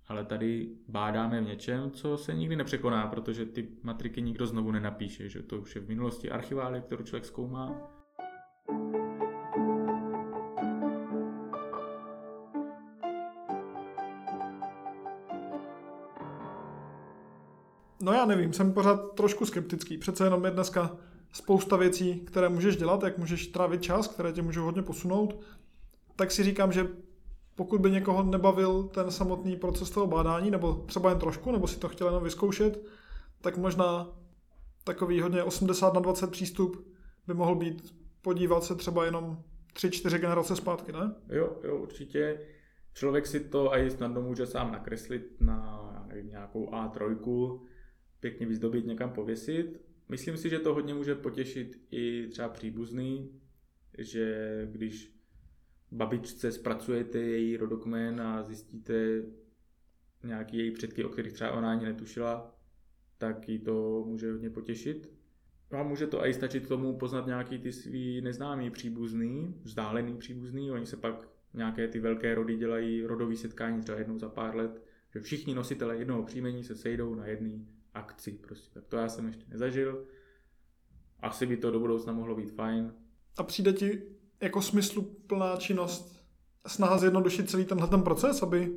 Ale tady bádáme v něčem, co se nikdy nepřekoná, protože ty matriky nikdo znovu nenapíše, že to už je v minulosti archiválie, kterou člověk zkoumá. No já nevím, jsem pořád trošku skeptický. Přece jenom je dneska spousta věcí, které můžeš dělat, jak můžeš trávit čas, které tě můžou hodně posunout. Tak si říkám, že pokud by někoho nebavil ten samotný proces toho bádání, nebo třeba jen trošku, nebo si to chtěl jenom vyzkoušet, tak možná takový hodně 80 na 20 přístup by mohl být podívat se třeba jenom 3-4 generace zpátky, ne? Jo, jo, určitě. Člověk si to i snadno může sám nakreslit na já nevím, nějakou A3, pěkně vyzdobit, někam pověsit. Myslím si, že to hodně může potěšit i třeba příbuzný, že když babičce zpracujete její rodokmen a zjistíte nějaký její předky, o kterých třeba ona ani netušila, tak jí to může hodně potěšit. No a může to i stačit tomu poznat nějaký ty svý neznámý příbuzný, vzdálený příbuzný, oni se pak nějaké ty velké rody dělají rodový setkání třeba jednou za pár let, že všichni nositelé jednoho příjmení se sejdou na jedné akci prostě. Tak to já jsem ještě nezažil. Asi by to do budoucna mohlo být fajn. A přijde ti jako smysluplná činnost snaha zjednodušit celý tenhle ten proces, aby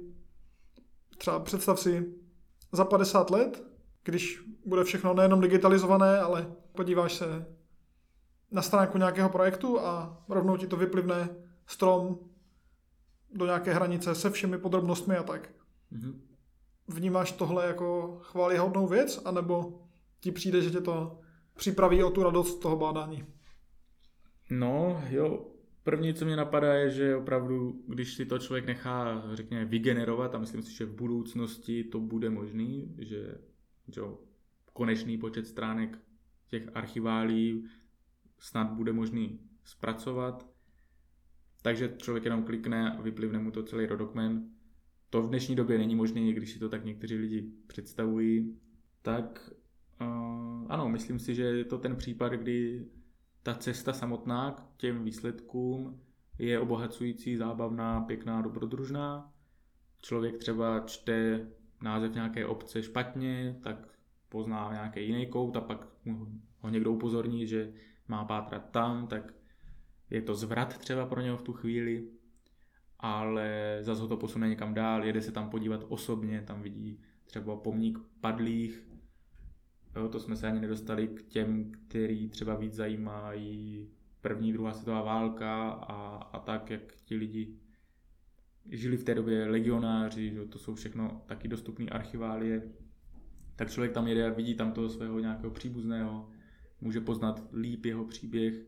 třeba představ si za 50 let, když bude všechno nejenom digitalizované, ale podíváš se na stránku nějakého projektu a rovnou ti to vyplivne strom do nějaké hranice se všemi podrobnostmi a tak. Mm-hmm. Vnímáš tohle jako chválihodnou věc, anebo ti přijde, že tě to připraví o tu radost toho bádání? No, jo, první, co mě napadá, je, že opravdu, když si to člověk nechá, řekněme, vygenerovat, a myslím si, že v budoucnosti to bude možný, že, že konečný počet stránek těch archiválí snad bude možný zpracovat, takže člověk jenom klikne a vyplivne mu to celý rodokmen. To v dnešní době není možné, když si to tak někteří lidi představují. Tak uh, ano, myslím si, že je to ten případ, kdy ta cesta samotná k těm výsledkům je obohacující, zábavná, pěkná, dobrodružná. Člověk třeba čte název nějaké obce špatně, tak pozná nějaký jiný kout a pak ho někdo upozorní, že má pátrat tam, tak je to zvrat třeba pro něho v tu chvíli, ale zase ho to posune někam dál, jede se tam podívat osobně, tam vidí třeba pomník padlých, Jo, to jsme se ani nedostali k těm, který třeba víc zajímají první, druhá světová válka a, a tak, jak ti lidi žili v té době legionáři, že to jsou všechno taky dostupné archiválie, tak člověk tam jede a vidí tam toho svého nějakého příbuzného, může poznat líp jeho příběh.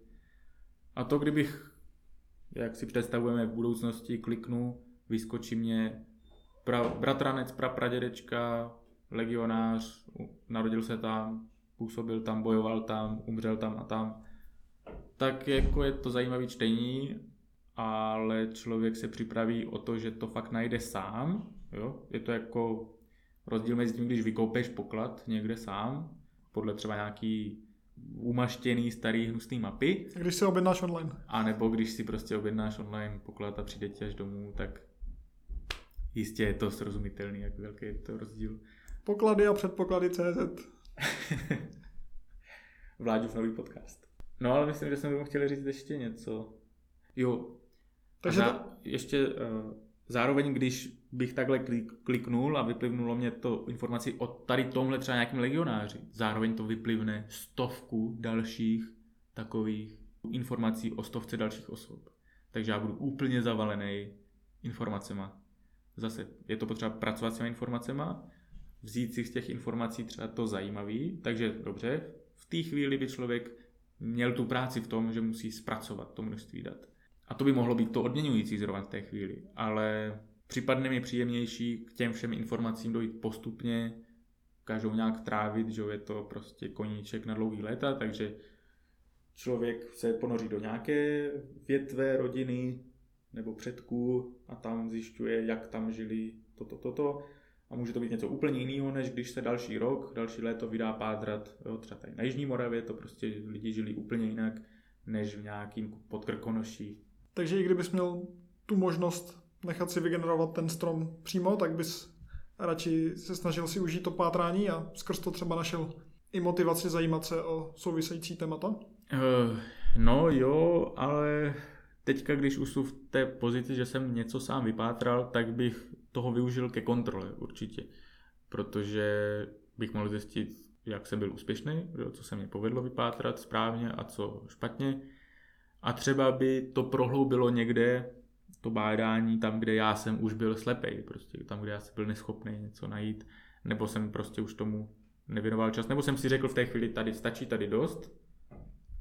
A to, kdybych, jak si představujeme v budoucnosti, kliknu, vyskočí mě pra, bratranec, prapradědečka, legionář, narodil se tam, působil tam, bojoval tam, umřel tam a tam. Tak jako je to zajímavé čtení, ale člověk se připraví o to, že to fakt najde sám. Jo? Je to jako rozdíl mezi tím, když vykoupeš poklad někde sám, podle třeba nějaký umaštěný starý hnusný mapy. A když si objednáš online. A nebo když si prostě objednáš online poklad a přijde ti až domů, tak jistě je to srozumitelný, jak velký je to rozdíl. Poklady a předpoklady CZ. <laughs> Vláďův nový podcast. No ale myslím, že jsme tomu chtěli říct ještě něco. Jo. Takže za, to- ještě uh, zároveň, když bych takhle klik, kliknul a vyplivnulo mě to informaci o tady tomhle třeba nějakým legionáři, zároveň to vyplivne stovku dalších takových informací o stovce dalších osob. Takže já budu úplně zavalený informacema. Zase je to potřeba pracovat s těma informacema, vzít si z těch informací třeba to zajímavý, takže dobře, v té chvíli by člověk měl tu práci v tom, že musí zpracovat to množství dat. A to by mohlo být to odměňující zrovna v té chvíli, ale připadne mi příjemnější k těm všem informacím dojít postupně, každou nějak trávit, že je to prostě koníček na dlouhý léta, takže člověk se ponoří do nějaké větve rodiny nebo předků a tam zjišťuje, jak tam žili toto, toto. A může to být něco úplně jiného, než když se další rok, další léto vydá pádrat, jo, třeba tady na Jižní Moravě, to prostě lidi žili úplně jinak, než v nějakým podkrkonoší. Takže i kdybys měl tu možnost nechat si vygenerovat ten strom přímo, tak bys radši se snažil si užít to pátrání a skrz to třeba našel i motivaci zajímat se o související témata. Uh, no jo, ale teďka, když už jsou v té pozici, že jsem něco sám vypátral, tak bych toho využil ke kontrole určitě. Protože bych mohl zjistit, jak jsem byl úspěšný, co se mě povedlo vypátrat správně a co špatně. A třeba by to prohloubilo někde to bádání tam, kde já jsem už byl slepej, prostě tam, kde já jsem byl neschopný něco najít, nebo jsem prostě už tomu nevěnoval čas, nebo jsem si řekl v té chvíli, tady stačí, tady dost,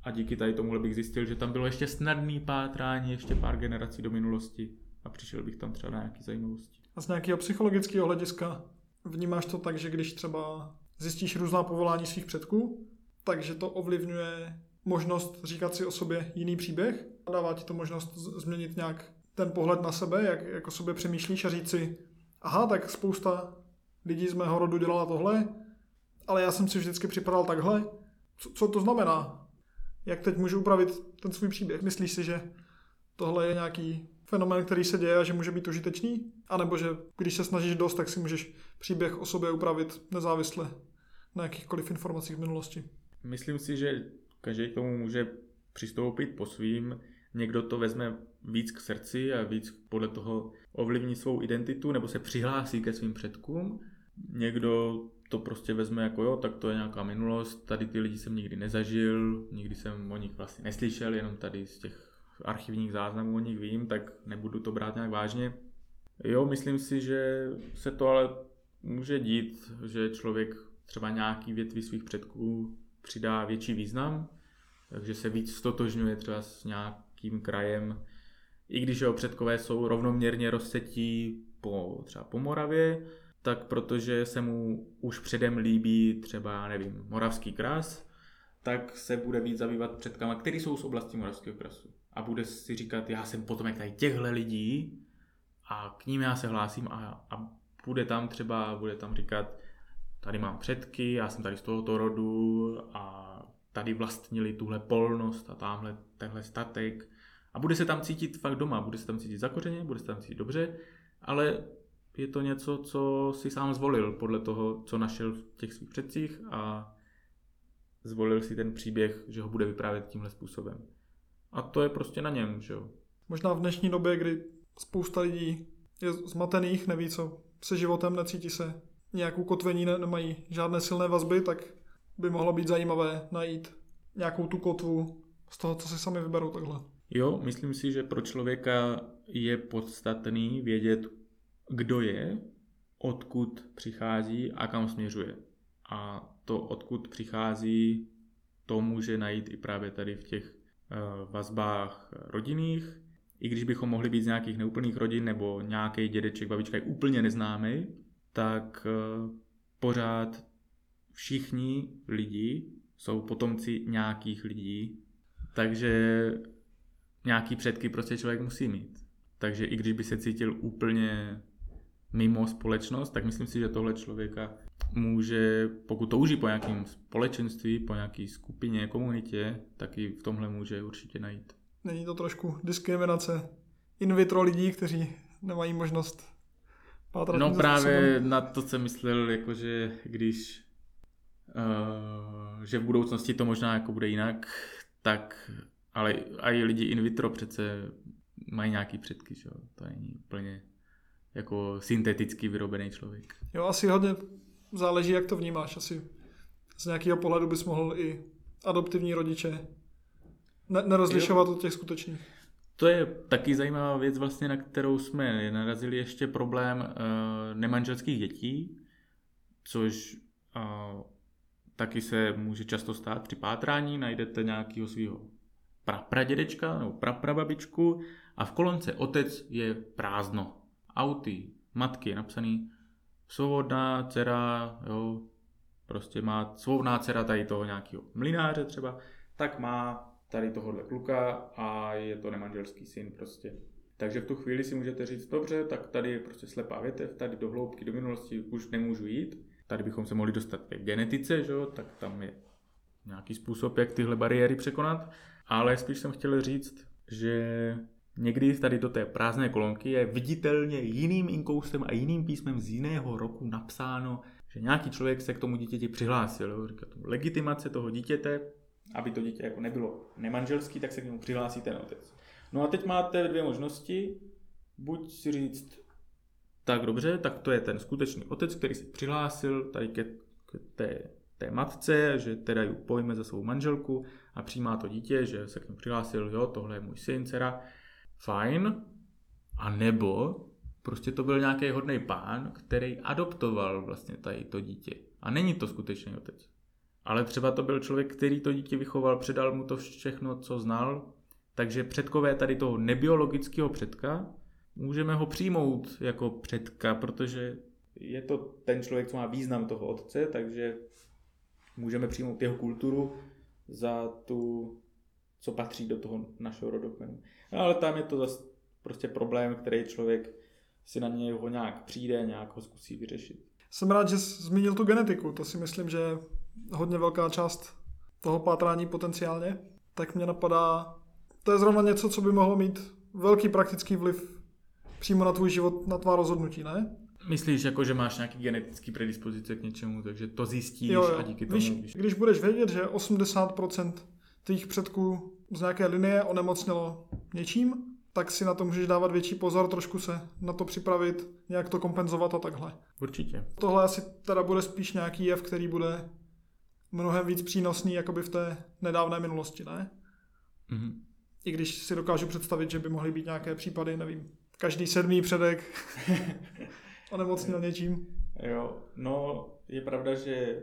a díky tady tomuhle bych zjistil, že tam bylo ještě snadný pátrání, ještě pár generací do minulosti a přišel bych tam třeba na nějaké zajímavosti. Z nějakého psychologického hlediska vnímáš to tak, že když třeba zjistíš různá povolání svých předků, takže to ovlivňuje možnost říkat si o sobě jiný příběh a dává ti to možnost změnit nějak ten pohled na sebe, jak, jak o sobě přemýšlíš a říct si, aha, tak spousta lidí z mého rodu dělala tohle, ale já jsem si vždycky připadal takhle. Co, co to znamená? Jak teď můžu upravit ten svůj příběh? Myslíš si, že tohle je nějaký fenomén, který se děje a že může být užitečný? A nebo že když se snažíš dost, tak si můžeš příběh o sobě upravit nezávisle na jakýchkoliv informacích v minulosti? Myslím si, že každý k tomu může přistoupit po svým. Někdo to vezme víc k srdci a víc podle toho ovlivní svou identitu nebo se přihlásí ke svým předkům. Někdo to prostě vezme jako jo, tak to je nějaká minulost, tady ty lidi jsem nikdy nezažil, nikdy jsem o nich vlastně neslyšel, jenom tady z těch archivních záznamů o nich vím, tak nebudu to brát nějak vážně. Jo, myslím si, že se to ale může dít, že člověk třeba nějaký větví svých předků přidá větší význam, takže se víc stotožňuje třeba s nějakým krajem, i když jeho předkové jsou rovnoměrně rozsetí po, třeba po Moravě, tak protože se mu už předem líbí třeba, nevím, moravský kras, tak se bude víc zabývat předkama, který jsou z oblasti moravského krasu. A bude si říkat, já jsem potomek tady těchto lidí a k ním já se hlásím a, a bude tam třeba, bude tam říkat, tady mám předky, já jsem tady z tohoto rodu a tady vlastnili tuhle polnost a tamhle tenhle statek. A bude se tam cítit fakt doma, bude se tam cítit zakořeně, bude se tam cítit dobře, ale je to něco, co si sám zvolil podle toho, co našel v těch svých předcích a zvolil si ten příběh, že ho bude vyprávět tímhle způsobem. A to je prostě na něm, že jo. Možná v dnešní době, kdy spousta lidí je zmatených, neví co se životem, necítí se nějakou kotvení, ne, nemají žádné silné vazby, tak by mohlo být zajímavé najít nějakou tu kotvu z toho, co si sami vyberou takhle. Jo, myslím si, že pro člověka je podstatný vědět, kdo je, odkud přichází a kam směřuje. A to, odkud přichází, to může najít i právě tady v těch vazbách rodinných. I když bychom mohli být z nějakých neúplných rodin nebo nějaký dědeček, babička je úplně neznámý, tak uh, pořád všichni lidi jsou potomci nějakých lidí, takže nějaký předky prostě člověk musí mít. Takže i když by se cítil úplně mimo společnost, tak myslím si, že tohle člověka může, pokud touží po nějakém společenství, po nějaké skupině, komunitě, tak i v tomhle může určitě najít. Není to trošku diskriminace in vitro lidí, kteří nemají možnost pátrat No právě způsobem? na to jsem myslel, jakože když uh, že v budoucnosti to možná jako bude jinak, tak ale i lidi in vitro přece mají nějaký předky, že? jo? to není úplně jako synteticky vyrobený člověk. Jo, asi hodně záleží, jak to vnímáš. Asi z nějakého pohledu bys mohl i adoptivní rodiče ne- nerozlišovat od těch skutečných. To je taky zajímavá věc, vlastně, na kterou jsme narazili ještě problém uh, nemanželských dětí, což uh, taky se může často stát při pátrání, najdete nějakého svého prapradědečka nebo praprababičku a v kolonce otec je prázdno. Auty, matky je napsaný svobodná dcera, jo, prostě má svobodná dcera tady toho nějakého mlináře třeba, tak má tady tohohle kluka a je to nemanželský syn prostě. Takže v tu chvíli si můžete říct, dobře, tak tady je prostě slepá větev, tady do hloubky, do minulosti už nemůžu jít. Tady bychom se mohli dostat ke genetice, že tak tam je nějaký způsob, jak tyhle bariéry překonat. Ale spíš jsem chtěl říct, že někdy tady do té prázdné kolonky je viditelně jiným inkoustem a jiným písmem z jiného roku napsáno, že nějaký člověk se k tomu dítěti přihlásil. Jo? Říká to legitimace toho dítěte, aby to dítě jako nebylo nemanželský, tak se k němu přihlásí ten otec. No a teď máte dvě možnosti. Buď si říct, tak dobře, tak to je ten skutečný otec, který se přihlásil tady ke, k té, té matce, že teda ji pojme za svou manželku a přijímá to dítě, že se k němu přihlásil, jo, tohle je můj syn, dcera, fajn. A nebo prostě to byl nějaký hodný pán, který adoptoval vlastně tady to dítě. A není to skutečný otec. Ale třeba to byl člověk, který to dítě vychoval, předal mu to všechno, co znal, takže předkové tady toho nebiologického předka, můžeme ho přijmout jako předka, protože je to ten člověk, co má význam toho otce, takže můžeme přijmout jeho kulturu za tu, co patří do toho našeho rodokmenu. No, ale tam je to zase prostě problém, který člověk si na něj ho nějak přijde, nějak ho zkusí vyřešit. Jsem rád, že jsi zmínil tu genetiku. To si myslím, že je hodně velká část toho pátrání potenciálně. Tak mě napadá, to je zrovna něco, co by mohlo mít velký praktický vliv přímo na tvůj život, na tvá rozhodnutí, ne? Myslíš, jako, že máš nějaký genetický predispozice k něčemu, takže to zjistíš Jo, jo. a díky tomu... Víš, když budeš vědět, že 80% tvých předků z nějaké linie onemocnělo něčím, tak si na to můžeš dávat větší pozor, trošku se na to připravit, nějak to kompenzovat a takhle. Určitě. Tohle asi teda bude spíš nějaký jev, který bude mnohem víc přínosný jakoby v té nedávné minulosti, ne? Mhm. I když si dokážu představit, že by mohly být nějaké případy, nevím, každý sedmý předek <laughs> onemocněl něčím. Jo, no je pravda, že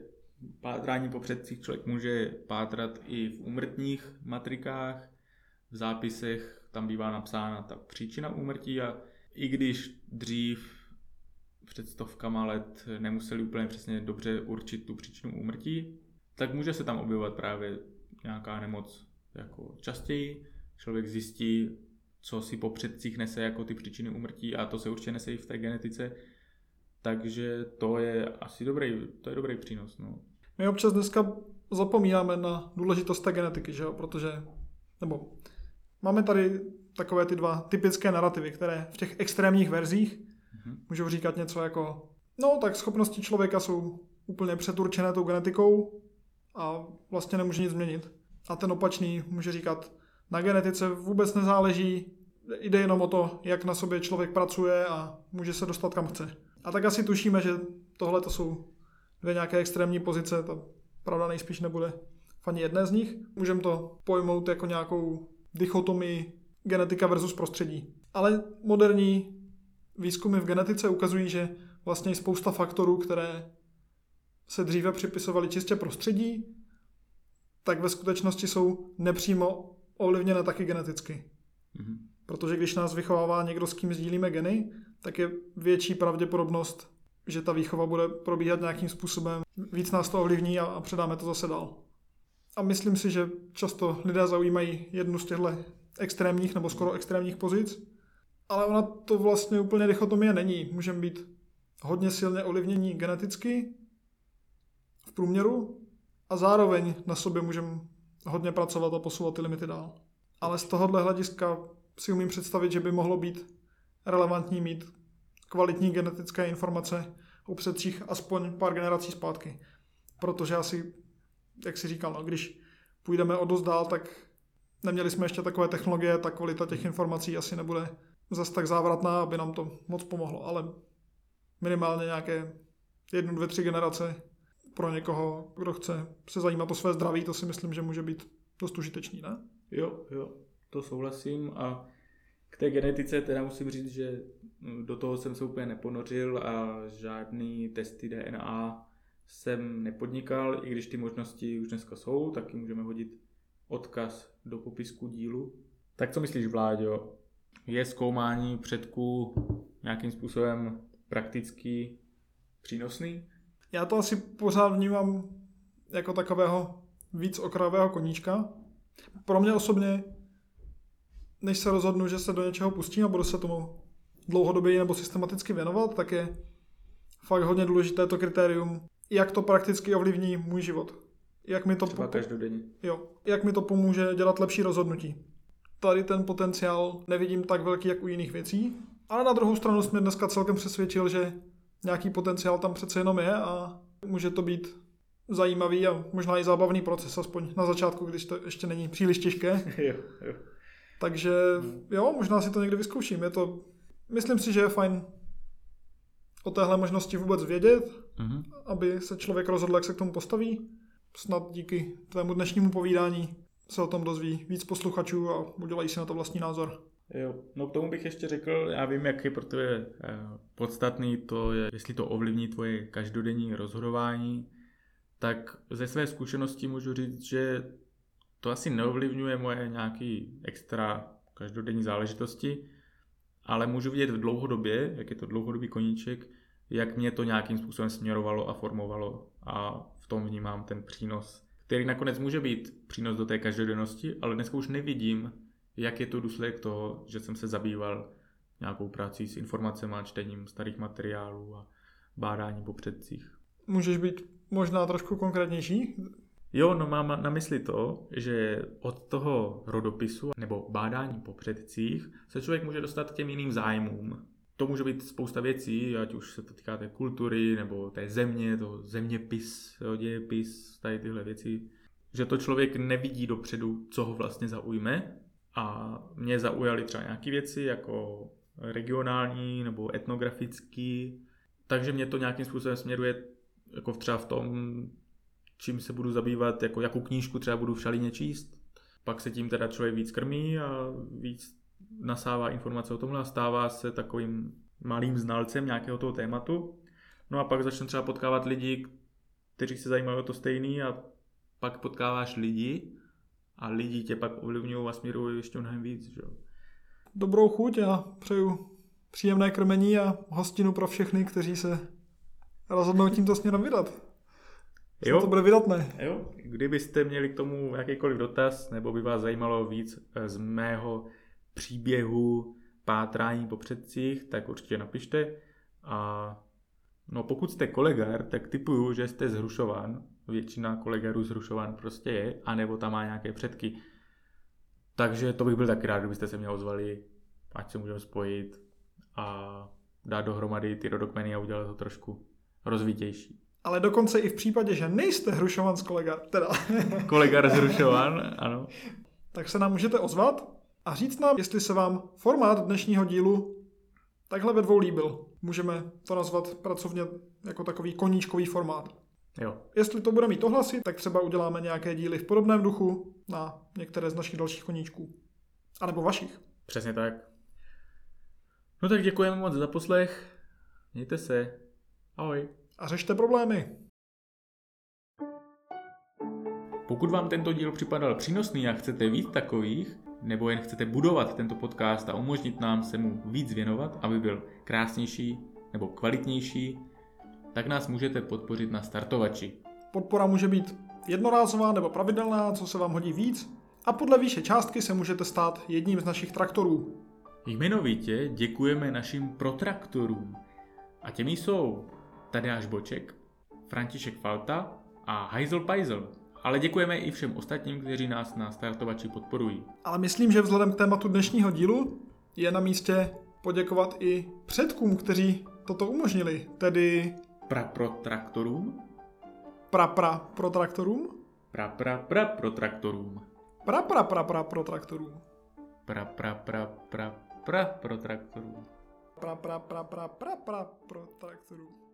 pátrání po předcích člověk může pátrat i v úmrtních matrikách, v zápisech tam bývá napsána ta příčina úmrtí a i když dřív před stovkama let nemuseli úplně přesně dobře určit tu příčinu úmrtí, tak může se tam objevovat právě nějaká nemoc jako častěji. Člověk zjistí, co si po předcích nese jako ty příčiny úmrtí a to se určitě nese i v té genetice. Takže to je asi dobrý, to je dobrý přínos. No. My občas dneska zapomínáme na důležitost té genetiky, že jo? protože, nebo máme tady takové ty dva typické narrativy, které v těch extrémních verzích Mhm. můžou říkat něco jako, no tak schopnosti člověka jsou úplně přeturčené tou genetikou a vlastně nemůže nic změnit. A ten opačný může říkat, na genetice vůbec nezáleží, jde jenom o to, jak na sobě člověk pracuje a může se dostat kam chce. A tak asi tušíme, že tohle to jsou dvě nějaké extrémní pozice, ta pravda nejspíš nebude v ani jedné z nich. Můžeme to pojmout jako nějakou dichotomii genetika versus prostředí. Ale moderní výzkumy v genetice ukazují, že vlastně spousta faktorů, které se dříve připisovaly čistě prostředí, tak ve skutečnosti jsou nepřímo ovlivněné taky geneticky. Mhm. Protože když nás vychovává někdo, s kým sdílíme geny, tak je větší pravděpodobnost, že ta výchova bude probíhat nějakým způsobem, víc nás to ovlivní a, a předáme to zase dál. A myslím si, že často lidé zaujímají jednu z těchto extrémních nebo skoro extrémních pozic, ale ona to vlastně úplně dichotomie není. Můžeme být hodně silně ovlivnění geneticky v průměru a zároveň na sobě můžeme hodně pracovat a posouvat ty limity dál. Ale z tohohle hlediska si umím představit, že by mohlo být relevantní mít kvalitní genetické informace o předcích aspoň pár generací zpátky. Protože asi, jak si říkal, no, když půjdeme o dost dál, tak neměli jsme ještě takové technologie, ta kvalita těch informací asi nebude zas tak závratná, aby nám to moc pomohlo, ale minimálně nějaké jednu, dvě, tři generace pro někoho, kdo chce se zajímat o své zdraví, to si myslím, že může být dost užitečný, ne? Jo, jo, to souhlasím a k té genetice teda musím říct, že do toho jsem se úplně neponořil a žádný testy DNA jsem nepodnikal, i když ty možnosti už dneska jsou, taky můžeme hodit odkaz do popisku dílu. Tak co myslíš, Vláďo? Je zkoumání předků nějakým způsobem prakticky přínosný? Já to asi pořád vnímám jako takového víc okrajového koníčka. Pro mě osobně, než se rozhodnu, že se do něčeho pustím a budu se tomu dlouhodobě nebo systematicky věnovat, tak je fakt hodně důležité to kritérium, jak to prakticky ovlivní můj život. Jak mi to, Třeba po- jo, jak mi to pomůže dělat lepší rozhodnutí. Tady ten potenciál nevidím tak velký, jak u jiných věcí, ale na druhou stranu jsme dneska celkem přesvědčil, že nějaký potenciál tam přece jenom je a může to být zajímavý a možná i zábavný proces, aspoň na začátku, když to ještě není příliš těžké. <laughs> jo, jo. Takže jo, možná si to někdy vyzkouším. Je to, myslím si, že je fajn o téhle možnosti vůbec vědět, Mhm. aby se člověk rozhodl, jak se k tomu postaví. Snad díky tvému dnešnímu povídání se o tom dozví víc posluchačů a udělají si na to vlastní názor. Jo, no k tomu bych ještě řekl, já vím, jak je pro tebe eh, podstatný to, je, jestli to ovlivní tvoje každodenní rozhodování, tak ze své zkušenosti můžu říct, že to asi neovlivňuje moje nějaký extra každodenní záležitosti, ale můžu vidět v dlouhodobě, jak je to dlouhodobý koníček, jak mě to nějakým způsobem směrovalo a formovalo a v tom vnímám ten přínos, který nakonec může být přínos do té každodennosti, ale dneska už nevidím, jak je to důsledek toho, že jsem se zabýval nějakou prací s informacemi a čtením starých materiálů a bádáním po předcích. Můžeš být možná trošku konkrétnější? Jo, no mám na mysli to, že od toho rodopisu nebo bádání po předcích se člověk může dostat k těm jiným zájmům. To může být spousta věcí, ať už se to týká té kultury nebo té země, toho zeměpis, dějepis, tady tyhle věci. Že to člověk nevidí dopředu, co ho vlastně zaujme. A mě zaujaly třeba nějaké věci jako regionální nebo etnografický, takže mě to nějakým způsobem směruje jako třeba v tom, čím se budu zabývat, jako jakou knížku třeba budu v šalině číst. Pak se tím teda člověk víc krmí a víc nasává informace o tomhle a stává se takovým malým znalcem nějakého toho tématu. No a pak začne třeba potkávat lidi, kteří se zajímají o to stejný a pak potkáváš lidi a lidi tě pak ovlivňují a směrují ještě mnohem víc. Že? Dobrou chuť a přeju příjemné krmení a hostinu pro všechny, kteří se rozhodnou tímto směrem vydat. Jo. To bude vydatné. Jo, kdybyste měli k tomu jakýkoliv dotaz, nebo by vás zajímalo víc eh, z mého příběhu pátrání po předcích, tak určitě napište. A no pokud jste kolegar, tak typuju, že jste zhrušovan. Většina kolegarů zhrušovan prostě je, anebo tam má nějaké předky. Takže to bych byl taky rád, kdybyste se mě ozvali, ať se můžeme spojit a dát dohromady ty rodokmeny a udělat to trošku rozvitější. Ale dokonce i v případě, že nejste hrušovan z kolega, teda, <laughs> Kolegar zhrušovan, ano. tak se nám můžete ozvat a říct nám, jestli se vám formát dnešního dílu takhle ve dvou líbil. Můžeme to nazvat pracovně jako takový koníčkový formát. Jo, Jestli to bude mít ohlasy, tak třeba uděláme nějaké díly v podobném duchu na některé z našich dalších koníčků. A nebo vašich. přesně tak. No tak děkujeme moc za poslech. Mějte se. Ahoj. A řešte problémy. Pokud vám tento díl připadal přínosný a chcete víc takových, nebo jen chcete budovat tento podcast a umožnit nám se mu víc věnovat, aby byl krásnější nebo kvalitnější, tak nás můžete podpořit na startovači. Podpora může být jednorázová nebo pravidelná, co se vám hodí víc. A podle výše částky se můžete stát jedním z našich traktorů. Jmenovitě děkujeme našim protraktorům. A těmi jsou Tadeáš Boček, František Falta a Heisel Peisel. Ale děkujeme i všem ostatním, kteří nás na startovači podporují. Ale myslím, že vzhledem k tématu dnešního dílu je na místě poděkovat i předkům, kteří toto umožnili, tedy Pra protraktorům? pra pra pro traktorům, Pra pra pra protraktorům. pra pra pra pra Pra pra pra pra pra protraktorům. pra pra pra pra pra pra pro traktorům.